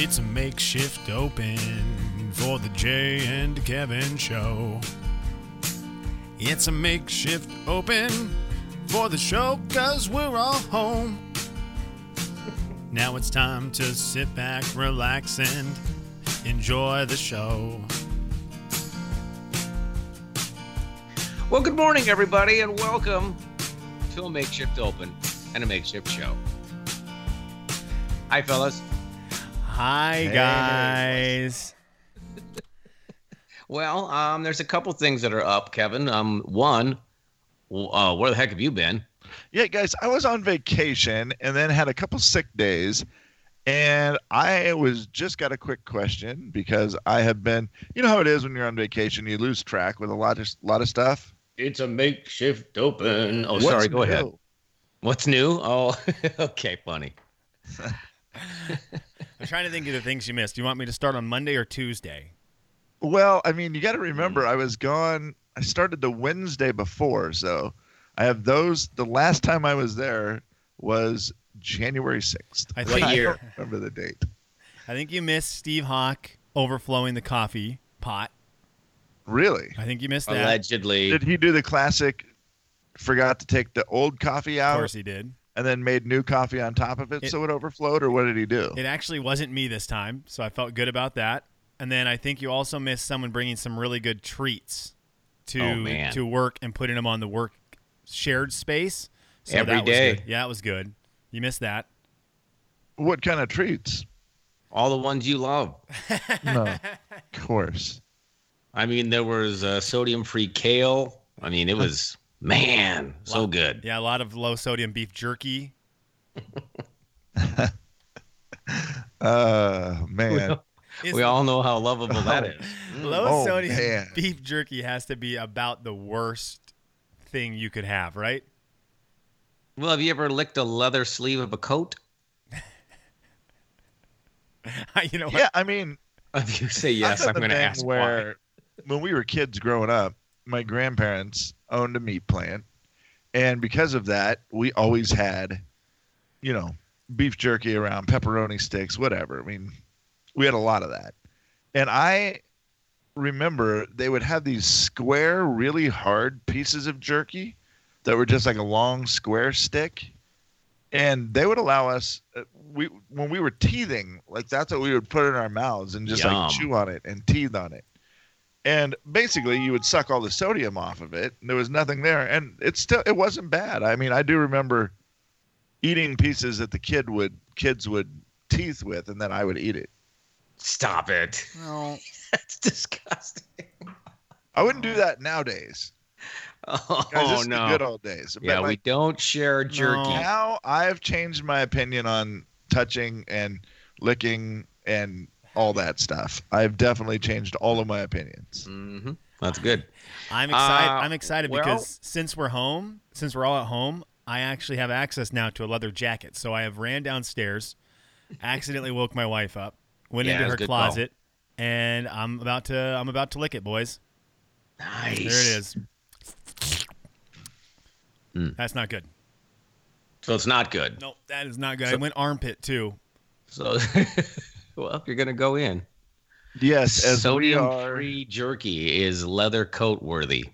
It's a makeshift open for the Jay and Kevin show. It's a makeshift open for the show cause we're all home. Now it's time to sit back, relax, and enjoy the show. Well, good morning, everybody, and welcome to a makeshift open and a makeshift show. Hi, fellas. Hi, Hey. guys. Well, um, there's a couple things that are up, Kevin. Um, one, uh, where the heck have you been? Yeah, guys, I was on vacation and then had a couple sick days. And I was just got a quick question because I have been, you know how it is when you're on vacation, you lose track with a lot of lot of stuff. It's a makeshift open. Oh, What's sorry. Go ahead. What's new? Oh, okay, funny. I'm trying to think of the things you missed. Do you want me to start on Monday or Tuesday? Well, I mean, you got to remember. I was gone. I started the Wednesday before, so I have those. The last time I was there was January sixth. I What think year? remember the date. I think you missed Steve Hawk overflowing the coffee pot. Really? I think you missed that. Allegedly. Did he do the classic? Forgot to take the old coffee out? Of course he did. And then made new coffee on top of it, It- so it overflowed, or what did he do? It actually wasn't me this time, so I felt good about that. And then I think you also missed someone bringing some really good treats to Oh, to work and putting them on the work shared space. So Every that was day. good. Yeah, it was good. You missed that. what kind of treats? All the ones you love. No, of course. I mean, there was uh, sodium-free kale. I mean, it was man, so good. Yeah, a lot of low sodium beef jerky. Uh, man. Is- We all know how lovable that is. low Oh, sodium man. beef jerky has to be about the worst thing you could have, right? Well, have you ever licked a leather sleeve of a coat? you know what? Yeah, I mean, If you say yes, I'm going to ask where when we were kids growing up, my grandparents owned a meat plant, and because of that, we always had, you know, beef jerky around, pepperoni sticks, whatever. I mean, we had a lot of that, and I remember they would have these square, really hard pieces of jerky that were just like a long square stick. And they would allow us, uh, we when we were teething, like that's what we would put in our mouths and just Yum. like chew on it and teeth on it. And basically, you would suck all the sodium off of it. And there was nothing there, and it still it wasn't bad. I mean, I do remember eating pieces that the kid would kids would teeth with, and then I would eat it. Stop it. No. That's disgusting. I wouldn't do that nowadays. Oh, Guys, this is no. the good old days. But, yeah, we don't share jerky. Now I've changed my opinion on touching and licking and all that stuff. I've definitely changed all of my opinions. hmm That's good. I'm excited. Uh, I'm excited well- because since we're home, since we're all at home, I actually have access now to a leather jacket. So I have ran downstairs, accidentally woke my wife up, went Yeah, into her a good call. closet, and I'm about to I'm about to lick it, boys. Nice. There it is. Mm. That's not good. So it's not good. Nope, that is not good. I went armpit too. So, well, you're gonna go in. Yes, as we are Sodium-free jerky is leather coat worthy.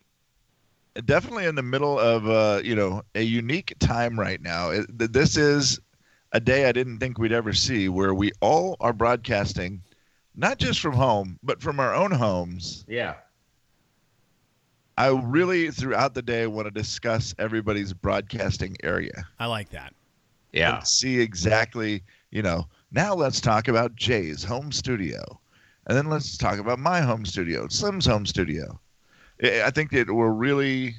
definitely in the middle of uh, you know a unique time right now. It, this is a day I didn't think we'd ever see, where we all are broadcasting, not just from home, but from our own homes. Yeah. I really, throughout the day, want to discuss everybody's broadcasting area. I like that. Yeah. and see exactly, you know, now let's talk about Jay's home studio. And then let's talk about my home studio, Slim's home studio. I I think that we're really,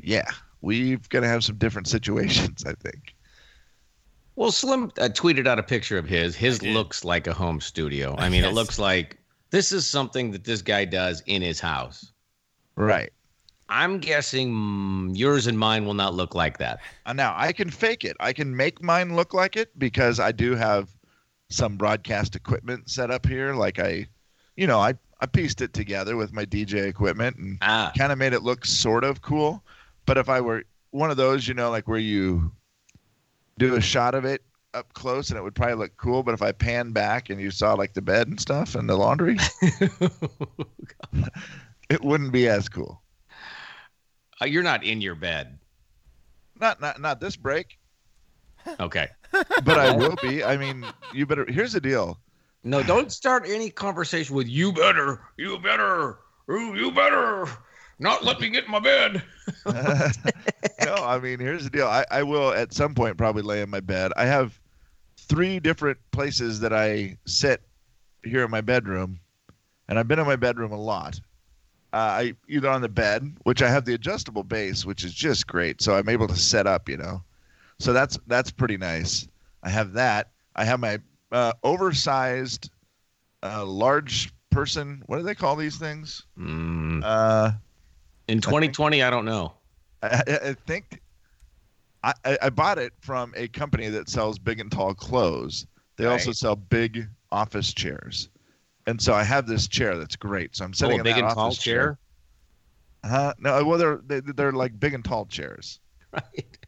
yeah, we've going to have some different situations, I think. Well, Slim uh, tweeted out a picture of his. His looks like a home studio. I mean, Yes. it looks like this is something that this guy does in his house. Right. I'm guessing mm, yours and mine will not look like that. Uh, Now, I can fake it. I can make mine look like it because I do have some broadcast equipment set up here. Like I, you know, I, I pieced it together with my DJ equipment and Ah, kind of made it look sort of cool. But if I were one of those, you know, like where you do a shot of it up close and it would probably look cool, but if I pan back and you saw like the bed and stuff and the laundry, it wouldn't be as cool. Uh, you're not in your bed. Not not not this break, Okay. but I will be. I mean, you better. Here's the deal. No, don't start any conversation with you better, you better, ooh, you better not let me get in my bed. no, I mean, here's the deal. I, I will at some point probably lay in my bed. I have three different places that I sit here in my bedroom, and I've been in my bedroom a lot. Uh, I either on the bed, which I have the adjustable base, which is just great, so I'm able to set up, you know. So that's that's pretty nice. I have that. I have my uh, oversized, uh, large person. What do they call these things? Mm, Uh, in 2020, I don't know. I, I I think I, I I bought it from a company that sells big and tall clothes. They also sell big office chairs, and so I have this chair that's great. So I'm Oh, sitting a in big that and tall office chair. Huh? No, well they're they, they're like big and tall chairs. Right.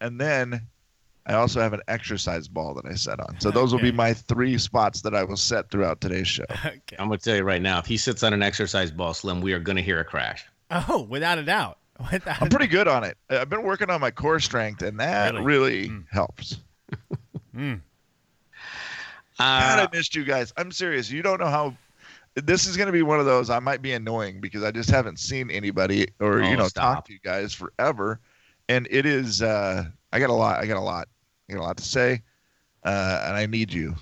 And then I also have an exercise ball that I set on. So those will be my three spots that I will set throughout today's show. Okay. I'm gonna tell you right now, if he sits on an exercise ball, Slim, we are gonna hear a crash. Oh, without a doubt. Without I'm a pretty good on it. I've been working on my core strength, and that Really? really, Mm. helps. Mm. God, Uh, I missed you guys. I'm serious. You don't know how. This is going to be one of those. I might be annoying because I just haven't seen anybody or Oh, you know stop. talk to you guys forever, and it is. uh I got a lot. I got a lot. I got a lot to say, uh, and I need you.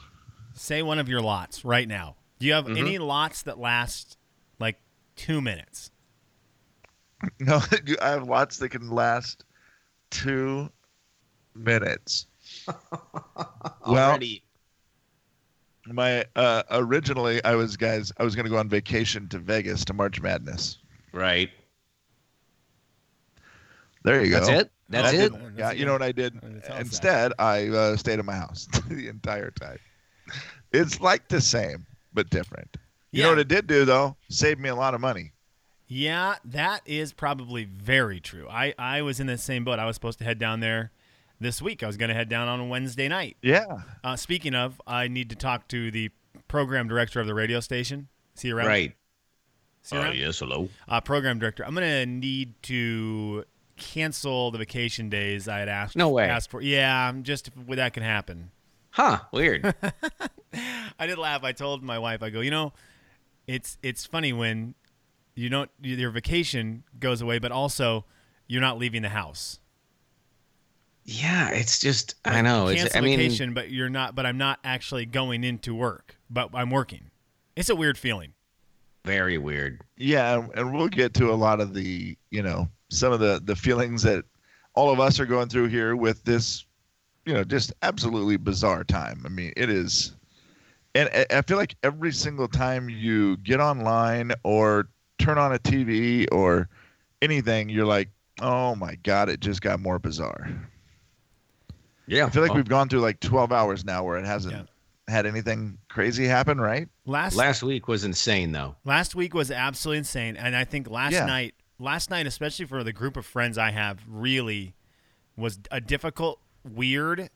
Say one of your lots right now. Do you have Mhm. any lots that last like two minutes? No, I have lots that can last two minutes. well, already. My uh, originally I was guys. I was going to go on vacation to Vegas to March Madness. Right. There you go. That's it. That's it. didn't. You know what I did? Tell us that. Instead, I uh, stayed at my house the entire time. It's like the same, but different. You know what it did do though? Saved me a lot of money. Yeah, that is probably very true. I, I was in the same boat. I was supposed to head down there this week. I was going to head down on Wednesday night. Yeah. Uh, speaking of, I need to talk to the program director of the radio station. See you around? Right. See you Oh around? yes, hello. uh, program director. I'm gonna need to cancel the vacation days I had asked. No way. Asked for. Yeah, just if that can happen. Huh? Weird. I did laugh. I told my wife. I go, you know, it's it's funny when you don't your vacation goes away, but also you're not leaving the house. Yeah, it's just I know. It's Cancel I mean, but you're not. But I'm not actually going into work, but I'm working. It's a weird feeling. very weird. Yeah, and- and we'll get to a lot of the, you know, some of the the feelings that all of us are going through here with this, you know, just absolutely bizarre time. I mean, it is and I- I feel like every single time you get online or turn on a TV or anything, you're like, "Oh my god, it just got more bizarre." Yeah. I feel like well, we've gone through like 12 hours now where it hasn't Yeah. had anything crazy happen, right? Last last week was insane though. Last week was absolutely insane, and I think last Yeah. night, last night, especially for the group of friends I have, really was a difficult, weird,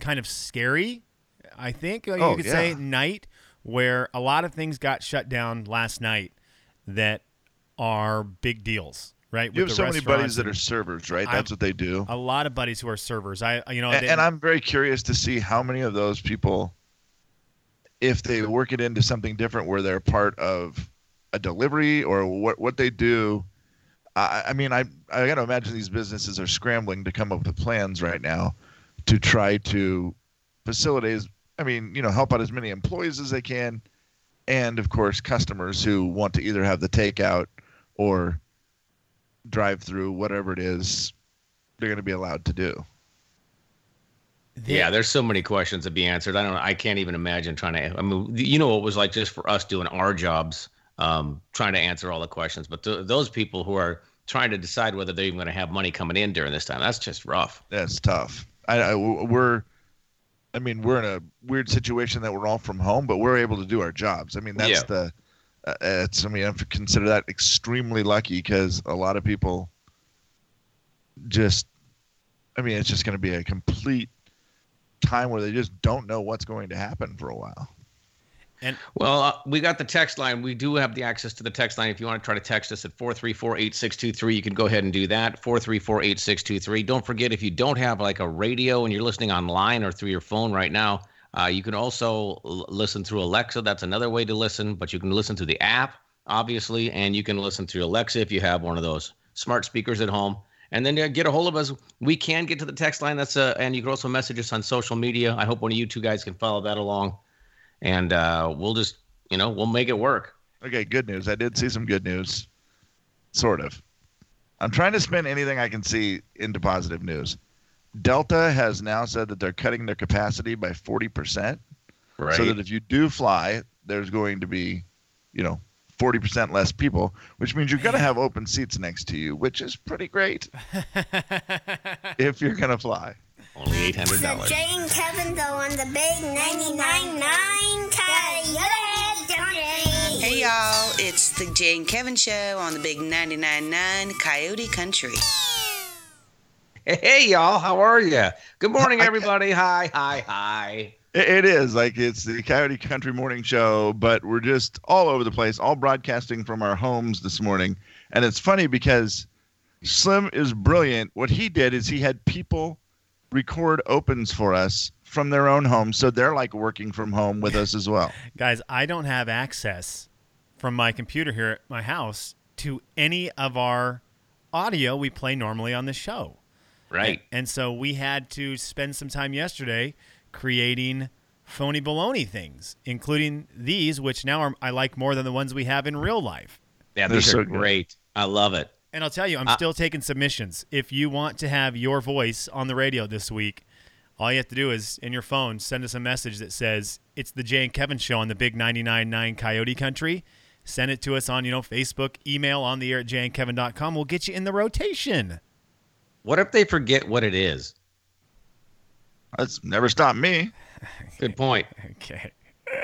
kind of scary. I think uh, you Oh, could say night where a lot of things got shut down last night that are big deals, right? You have so many buddies that are servers, right? That's what they do. a lot of buddies who are servers. I, you know, and, they- and I'm very curious to see how many of those people, if they work it into something different where they're part of a delivery or what what they do. I, I mean, I I got to imagine these businesses are scrambling to come up with plans right now to try to facilitate. I mean, you know, help out as many employees as they can, and of course, customers who want to either have the takeout or drive through, whatever it is, they're going to be allowed to do. they- yeah, there's so many questions to be answered. I don't. I can't even imagine trying to. I mean, you know what it was like just for us doing our jobs, um, trying to answer all the questions. But th- those people who are trying to decide whether they're even going to have money coming in during this time, that's just rough. That's tough. I, I we're, I mean, we're in a weird situation that we're all from home, but we're able to do our jobs. I mean, that's Yeah. the, uh, it's. I mean, I have to consider that extremely lucky because a lot of people just, I mean, it's just going to be a complete time where they just don't know what's going to happen for a while. And well, uh, we got the text line. We do have the access to the text line. If you want to try to text us at 434 8623, you can go ahead and do that. 434 8623. Don't forget, if you don't have like a radio and you're listening online or through your phone right now, uh, you can also l- listen through Alexa. That's another way to listen, but you can listen to the app, obviously, and you can listen through Alexa if you have one of those smart speakers at home. And then uh, get a hold of us. We can get to the text line. That's uh, and you can also message us on social media. I hope one of you two guys can follow that along and uh, we'll just you know we'll make it work. Okay, good news. I did see some good news, sort of. I'm trying to spin anything I can see into positive news. Delta has now said that they're cutting their capacity by 40%. Right. So that if you do fly, there's going to be, you know, 40% less people, which means you're going to have open seats next to you, which is pretty great if you're going to fly. Only $800. Jay and Kevin though on the big 99.9 Coyote. Hey y'all, it's the Jay and Kevin show on the big 99.9 Coyote Country. Hey, hey, y'all, how are you? Good morning, everybody. Hi, hi, hi. It, it is like it's the Coyote Country Morning Show, but we're just all over the place, all broadcasting from our homes this morning. And it's funny because Slim is brilliant. What he did is he had people record opens for us from their own homes, so they're like working from home with us as well. Guys, I don't have access from my computer here at my house to any of our audio we play normally on the show. Right. And so we had to spend some time yesterday creating phony baloney things, including these, which now are, I like more than the ones we have in real life. Yeah, They're these so are good. great. I love it. And I'll tell you, I'm Uh, still taking submissions. If you want to have your voice on the radio this week, all you have to do is in your phone send us a message that says it's the Jay and Kevin show on the big 99.9 Coyote Country. Send it to us on, you know, Facebook, email on the air at jayandkevin.com. We'll get you in the rotation. What if they forget what it is? That's never stopped me. Good point. Okay.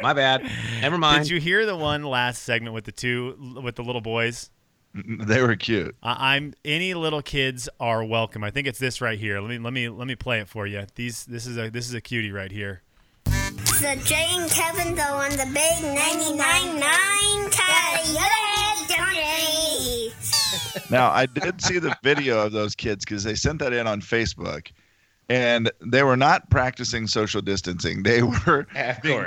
My bad. Never mind. Did you hear the one last segment with the two with the little boys? They were cute. I- I'm any little kids are welcome. I think it's this right here. Let me let me let me play it for you. These this is a this is a cutie right here. The Jay and Kevin though on the big 99.9 Coyote. Now, I did see the video of those kids because they sent that in on Facebook, and they were not practicing social distancing. They were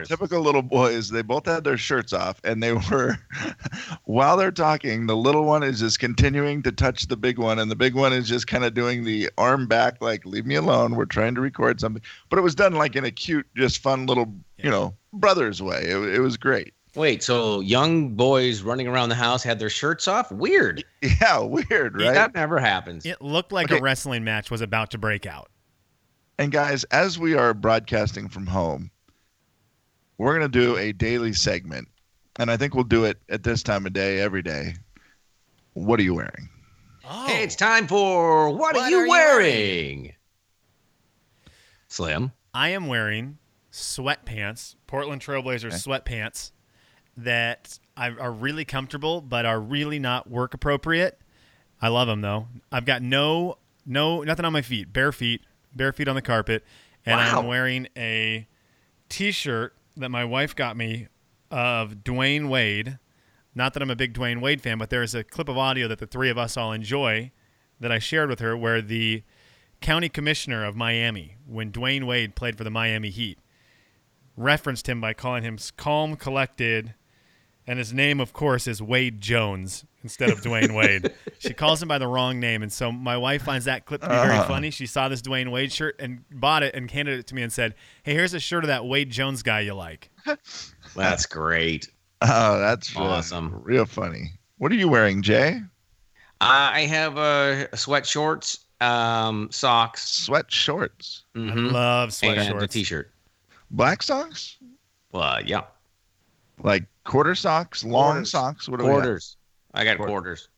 typical little boys. They both had their shirts off, and they were, while they're talking, the little one is just continuing to touch the big one, and the big one is just kind of doing the arm back, like, leave me alone. We're trying to record something. But it was done like in a cute, just fun little, you know, brothers way. It, it was great. Wait, so young boys running around the house had their shirts off? Weird. Yeah, weird, right? That never happens. It looked like Okay. a wrestling match was about to break out. And guys, as we are broadcasting from home, we're going to do a daily segment. And I think we'll do it at this time of day every day. What are you wearing? Oh, Hey, it's time for what, What are you are you wearing? Slim. I am wearing sweatpants, Portland Trailblazers sweatpants that I- are really comfortable but are really not work appropriate. I love them though. I've got no no nothing on my feet, bare feet, bare feet on the carpet, and Wow. I'm wearing a t-shirt that my wife got me of Dwyane Wade. Not that I'm a big Dwyane Wade fan, but there's a clip of audio that the three of us all enjoy that I shared with her where the county commissioner of Miami, when Dwyane Wade played for the Miami Heat, referenced him by calling him calm, collected, and his name, of course, is Wade Jones instead of Dwyane Wade. she calls him by the wrong name, and so my wife finds that clip to be very funny. She saw this Dwyane Wade shirt and bought it and handed it to me and said, "Hey, here's a shirt of that Wade Jones guy you like." That's great. Oh, that's uh, Awesome. real funny. What are you wearing, Jay? I have uh, sweat shorts, um, socks, Sweat shorts. mhm, Love sweat and a shorts. t-shirt. Black socks? Well, yeah, Like quarter socks, long Quarters. socks? What do we quarters. I got Quarter. quarters.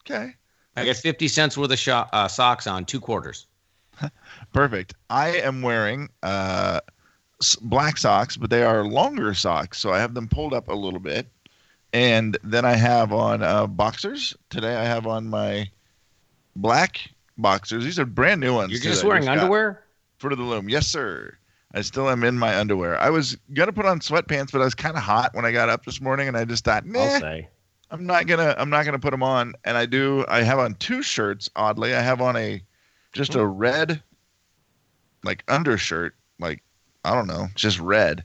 Okay. I got fifty cents worth of sho- uh, socks on two quarters. Perfect. I am wearing uh, black socks, but they are longer socks, so I have them pulled up a little bit. And then I have on uh, boxers. Today I have on my black boxers. These are brand new ones. You're just wearing underwear. Fruit of the Loom. Yes, sir. I still am in my underwear. I was gonna put on sweatpants, but I was kind of hot when I got up this morning, and I just thought, I'll nah, say. I'm not gonna I'm not gonna put them on. And I do. I have on two shirts. Oddly, I have on a just a red like undershirt, like I don't know, just red,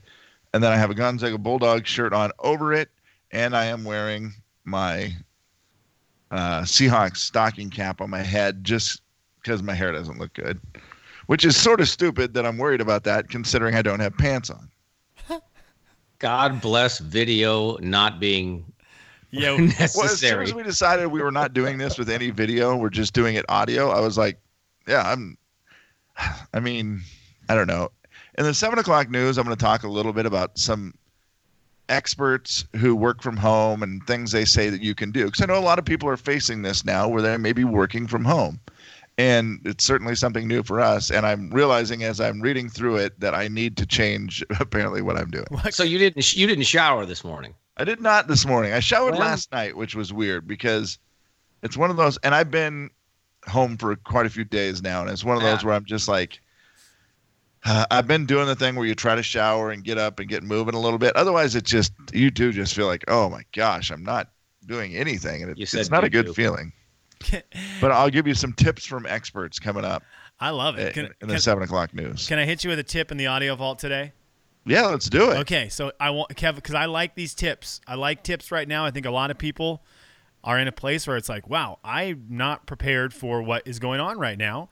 and then I have a Gonzaga Bulldog shirt on over it, and I am wearing my uh, Seahawks stocking cap on my head just because my hair doesn't look good, which is sort of stupid that I'm worried about that considering I don't have pants on. God bless video not being Yo, Well, as soon as we decided we were not doing this with any video, we're just doing it audio. I was like, yeah, I'm. I mean, I don't know. In the seven o'clock news, I'm going to talk a little bit about some experts who work from home and things they say that you can do. Because I know a lot of people are facing this now where they may be working from home. And it's certainly something new for us. And I'm realizing as I'm reading through it that I need to change apparently what I'm doing. So you didn't you didn't shower this morning. I did not this morning. I showered Well- last night, which was weird because it's one of those, and I've been home for quite a few days now, and it's one of those Yeah. where I'm just like, uh, I've been doing the thing where you try to shower and get up and get moving a little bit. Otherwise, it just you do just feel like, oh my gosh, I'm not doing anything, and it, it's not a good do. feeling. But I'll give you some tips from experts coming up I love it. Can, in, in the can- seven o'clock news. can I hit you with a tip in the audio vault today? Yeah, let's do it. Okay, so I want Kev because I like these tips. I like tips right now. I think a lot of people are in a place where it's like, wow, I'm not prepared for what is going on right now.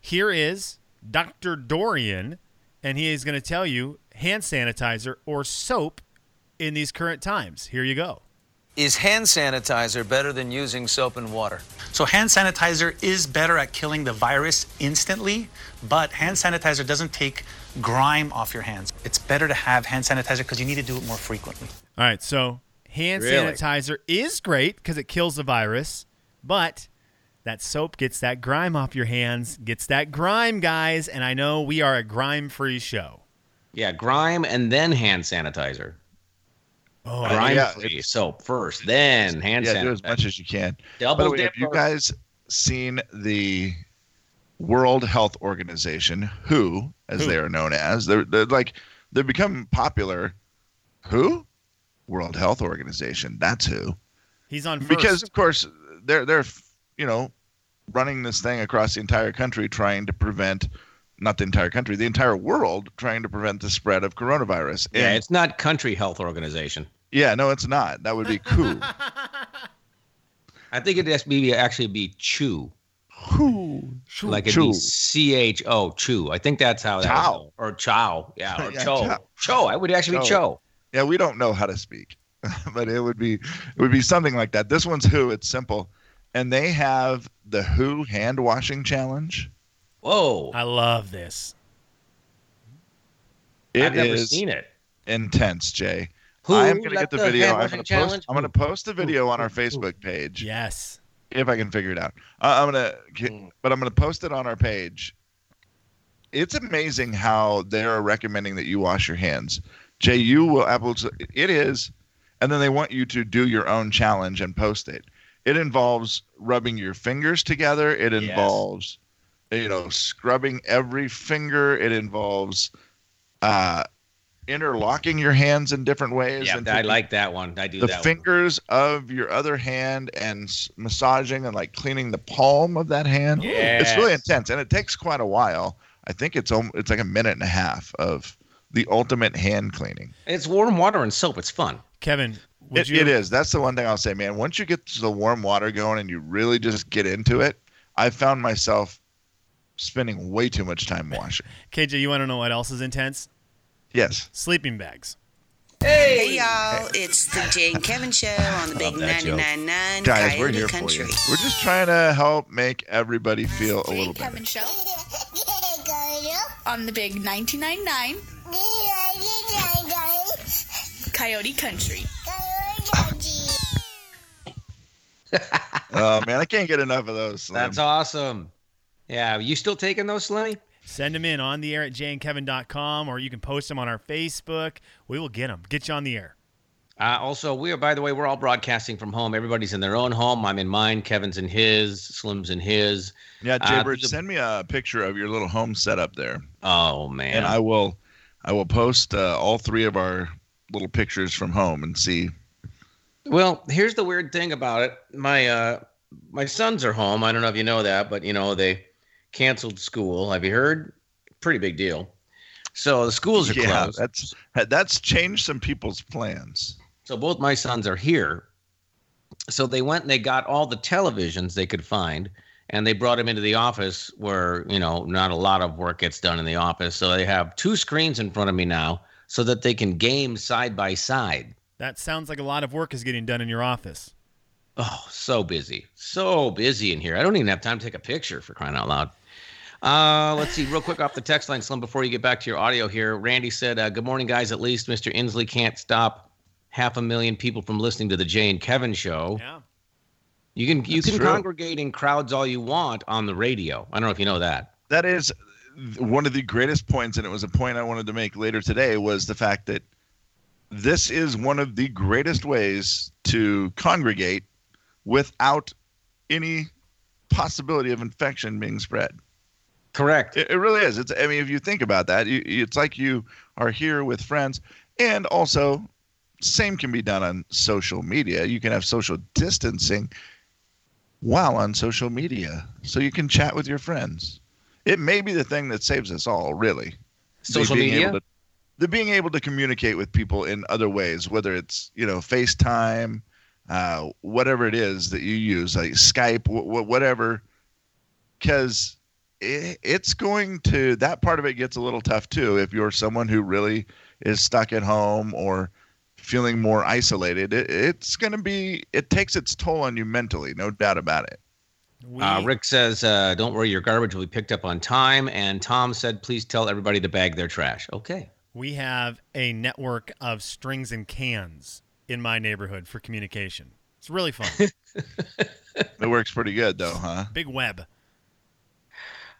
Here is Dr. Dorian, and he is going to tell you hand sanitizer or soap in these current times. Here you go. Is hand sanitizer better than using soap and water? So hand sanitizer is better at killing the virus instantly, but hand sanitizer doesn't take grime off your hands. It's better to have hand sanitizer because you need to do it more frequently. All right, so hand Really? sanitizer is great because it kills the virus, but that soap gets that grime off your hands, gets that grime, guys. And I know we are a grime-free show. Yeah, grime and then hand sanitizer. Oh, Grime yeah, free soap first, then hand yeah, sanitizer. do as much as you can. Double By the way, have you guys seen the World Health Organization, WHO, as Who? they are known as? They're, they're like they've become popular. Who? World Health Organization. That's who. he's on first. Because of course they're they're you know running this thing across the entire country, trying to prevent not the entire country, the entire world, trying to prevent the spread of coronavirus. yeah, it's not Country Health Organization. yeah, no, it's not. That would be cool. I think it has to be actually be Chew. Who? Like it'd Chew. be C H O Chew. I think that's how that Chow. or Chow. Yeah, or Yeah, Cho. chow. Cho. I would actually be Cho. Cho. Yeah, we don't know how to speak, but it would be it would be something like that. This one's Who. It's simple, and they have the Who hand washing challenge. Whoa. I love this. It I've never is seen it. intense, Jay. Who I am going to get the the video. I'm going to post. I'm going to post the video on our Facebook page Yes. if I can figure it out. Uh, I'm going to, but I'm going to post it on our page. It's amazing how they are recommending that you wash your hands. Jay, you will absolutely. It is, and then they want you to do your own challenge and post it. It involves rubbing your fingers together. It Yes. involves, you know, scrubbing every finger. It involves uh, interlocking your hands in different ways. Yeah, and I like that one. I do the that one. fingers of your other hand and s- massaging and like cleaning the palm of that hand. It's really intense, and it takes quite a while. I think it's om- it's like a minute and a half of the ultimate hand cleaning. It's warm water and soap. It's fun. Kevin, It, you it is. That's the one thing I'll say, man. Once you get the warm water going and you really just get into it, I found myself spending way too much time washing. KJ, you want to know what else is intense? Yes. Sleeping bags. Hey, y'all, it's the Jay Kevin Show on the Big Love that joke. 99.9 Guys, Coyote we're here Country. for you. We're just trying to help make everybody feel a Jay little and better. Kevin Show on the big 99.9 Coyote Country. Oh man, I can't get enough of those. Slim. That's awesome. Yeah, you still taking those, Slenny? Send them in on the air at jayandkevin.com or you can post them on our Facebook. We will get them. Get you on the air. Uh, also, we are, by the way, we're all broadcasting from home. Everybody's in their own home. I'm in mine. Kevin's in his. Slim's in his. Yeah, Uh, Jaybird, the- send me a picture of your little home setup there, Oh man. and I will, I will post uh, all three of our little pictures from home and see. Well, here's the weird thing about it. My uh my sons are home. I don't know if you know that, but you know they canceled school. Have you heard? Pretty big deal. So the schools are Yeah, closed. that's that's changed some people's plans. So both my sons are here. So they went and they got all the televisions they could find and they brought them into the office where, you know, not a lot of work gets done in the office. So they have two screens in front of me now so that they can game side by side. That sounds like a lot of work is getting done in your office. Oh, so busy. So busy in here. I don't even have time to take a picture for crying out loud. Uh, let's see, real quick off the text line, Slim, before you get back to your audio here. Randy said, uh, Good morning, guys. At least Mr. Inslee can't stop half a million people from listening to the Jay and Kevin show. Yeah. You can you can true. congregate in crowds all you want on the radio. I don't know if you know that. That is one of the greatest points, and it was a point I wanted to make later today. Was the fact that this is one of the greatest ways to congregate without any possibility of infection being spread. Correct. It, it really is. It's. I mean, if you think about that, you, it's like you are here with friends, and also, same can be done on social media. You can have social distancing while on social media, so you can chat with your friends. It may be the thing that saves us all, really. Social being media? to- the being able to communicate with people in other ways, whether it's you know FaceTime, uh, whatever it is that you use, like Skype, wh- wh- whatever, because it, it's going to that part of it gets a little tough too if you're someone who really is stuck at home or feeling more isolated it, it's going to be it takes its toll on you mentally no doubt about it We, Uh, Rick says, uh, "Don't worry, your garbage will be picked up on time." And Tom said, "Please tell everybody to bag their trash." Okay. we have a network of strings and cans in my neighborhood for communication. It's really fun. it works pretty good though huh Big web.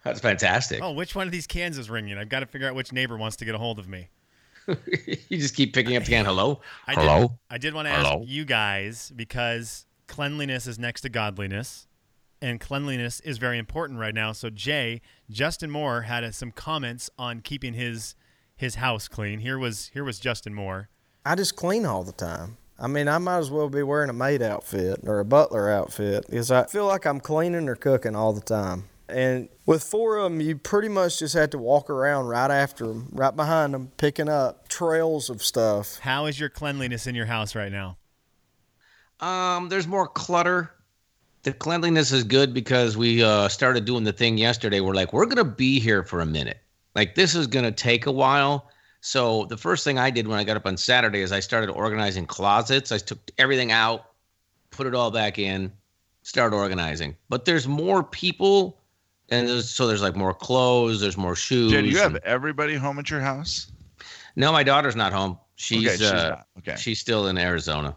That's fantastic. Oh, which one of these cans is ringing? I've got to figure out which neighbor wants to get a hold of me. you just keep picking up the can. Hello. I Hello. Did, I did want to ask you guys because cleanliness is next to godliness, and cleanliness is very important right now. So Jay, Justin Moore had uh, some comments on keeping his his house clean. Here was here was Justin Moore. I just clean all the time. I mean, I might as well be wearing a maid outfit or a butler outfit because I feel like I'm cleaning or cooking all the time. And with four of them, you pretty much just have to walk around right after them, right behind them, picking up trails of stuff. How is your cleanliness in your house right now? Um, there's more clutter. The cleanliness is good because we uh, started doing the thing yesterday. We're like, we're gonna be here for a minute. Like this is gonna take a while. So the first thing I did when I got up on Saturday is I started organizing closets. I took everything out, put it all back in, start organizing. But there's more people, and there's, so there's like more clothes. There's more shoes. Jay, do you have and- everybody home at your house no, my daughter's not home. She's okay she's uh, not okay she's still in Arizona.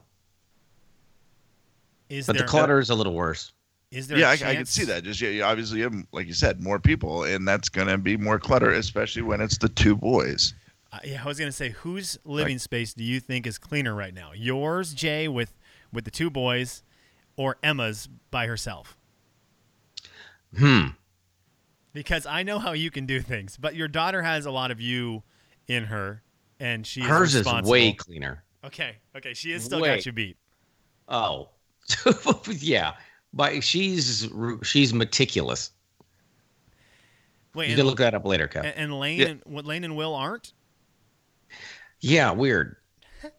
Is But there the clutter is a little worse. is there yeah a I, I can see that just yeah, obviously you have like you said more people and that's going to be more clutter especially when it's the two boys Uh, yeah, I was gonna say, whose living space do you think is cleaner right now? Yours, Jay, with with the two boys, or Emma's by herself? Hmm. Because I know how you can do things, but your daughter has a lot of you in her, and she is Hers is way cleaner. okay. Okay, she has still way- got you beat. Oh, yeah. But she's she's meticulous. Wait, You can look that up later, Kev. and, and Lane Yeah. and what Lane and Will aren't? yeah, weird.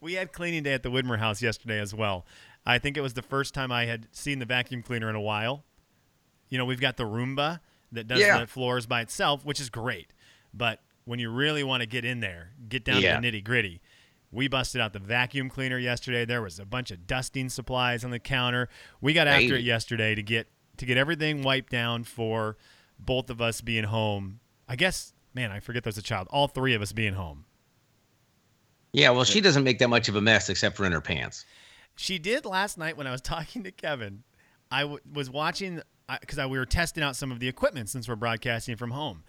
We had cleaning day at the Widmer house yesterday as well. I think it was the first time I had seen the vacuum cleaner in a while. You know, we've got the Roomba that does Yeah. the floors by itself, which is great. But when you really want to get in there, get down Yeah. to the nitty gritty, we busted out the vacuum cleaner yesterday. There was a bunch of dusting supplies on the counter. We got after it yesterday to get to get everything wiped down for both of us being home. I guess, man, I forget there's a child. All three of us being home. Yeah, well, she doesn't make that much of a mess except for in her pants. She did last night when I was talking to Kevin. I w- was watching because I we were testing out some of the equipment since we're broadcasting from home,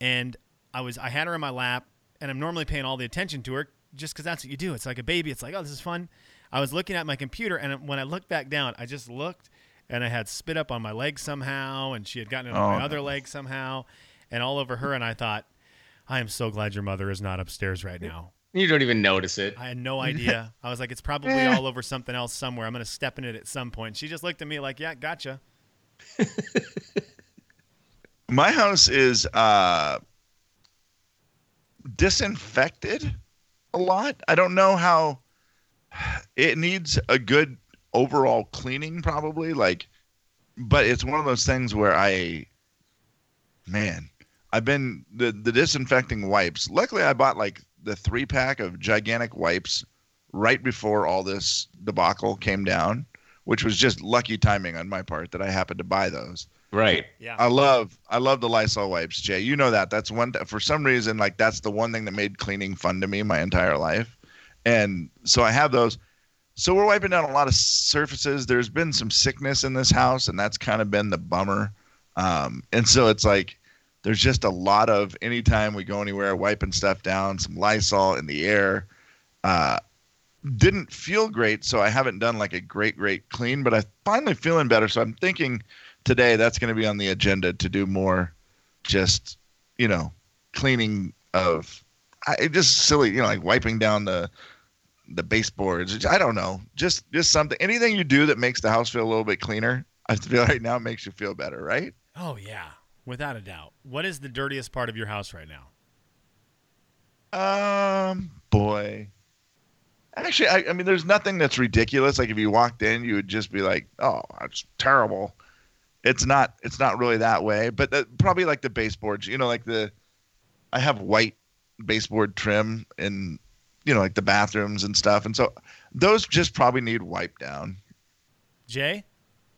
and I was I had her in my lap, and I'm normally paying all the attention to her just because that's what you do. It's like a baby. It's like, oh, this is fun. I was looking at my computer, and when I looked back down, I just looked, and I had spit up on my leg somehow, and she had gotten it on Oh, my no. other leg somehow, and all over her. And I thought, I am so glad your mother is not upstairs right now. You don't even notice it. I had no idea. I was like, it's probably all over something else somewhere. I'm gonna step in it at some point. She just looked at me like, yeah, gotcha. My house is uh, disinfected a lot. I don't know how it needs a good overall cleaning, probably. Like, but it's one of those things where I, man, I've been the the disinfecting wipes. Luckily, I bought like the three pack of gigantic wipes right before all this debacle came down, which was just lucky timing on my part that I happened to buy those. Right. Yeah. I love I love the Lysol wipes, Jay. You know that. That's one for some reason like that's the one thing that made cleaning fun to me my entire life. And so I have those. So we're wiping down a lot of surfaces. There's been some sickness in this house and that's kind of been the bummer. Um, and so it's like there's just a lot of anytime we go anywhere wiping stuff down, some Lysol in the air. Uh didn't feel great, so I haven't done like a great, great clean, but I'm finally feeling better. So I'm thinking today that's going to be on the agenda to do more just, you know, cleaning of I, just silly, you know, like wiping down the the baseboards. I don't know. Just just something anything you do that makes the house feel a little bit cleaner. I feel right now makes you feel better, right? Oh yeah, without a doubt. What is the dirtiest part of your house right now? Um, boy. Actually, I, I mean, there's nothing that's ridiculous. Like if you walked in, you would just be like, "Oh, it's terrible." It's not. It's not really that way. But the, probably like the baseboards. You know, like the. I have white baseboard trim in, you know, like the bathrooms and stuff, and so those just probably need wiped down. Jay?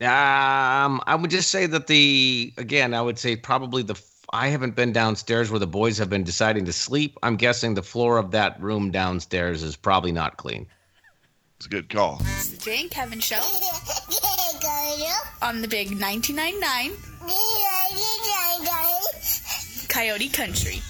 Um, I would just say that the again, I would say probably the. I haven't been downstairs where the boys have been deciding to sleep. I'm guessing the floor of that room downstairs is probably not clean. It's a good call. It's the Jay and Kevin Show on the big 99.9 Coyote Country.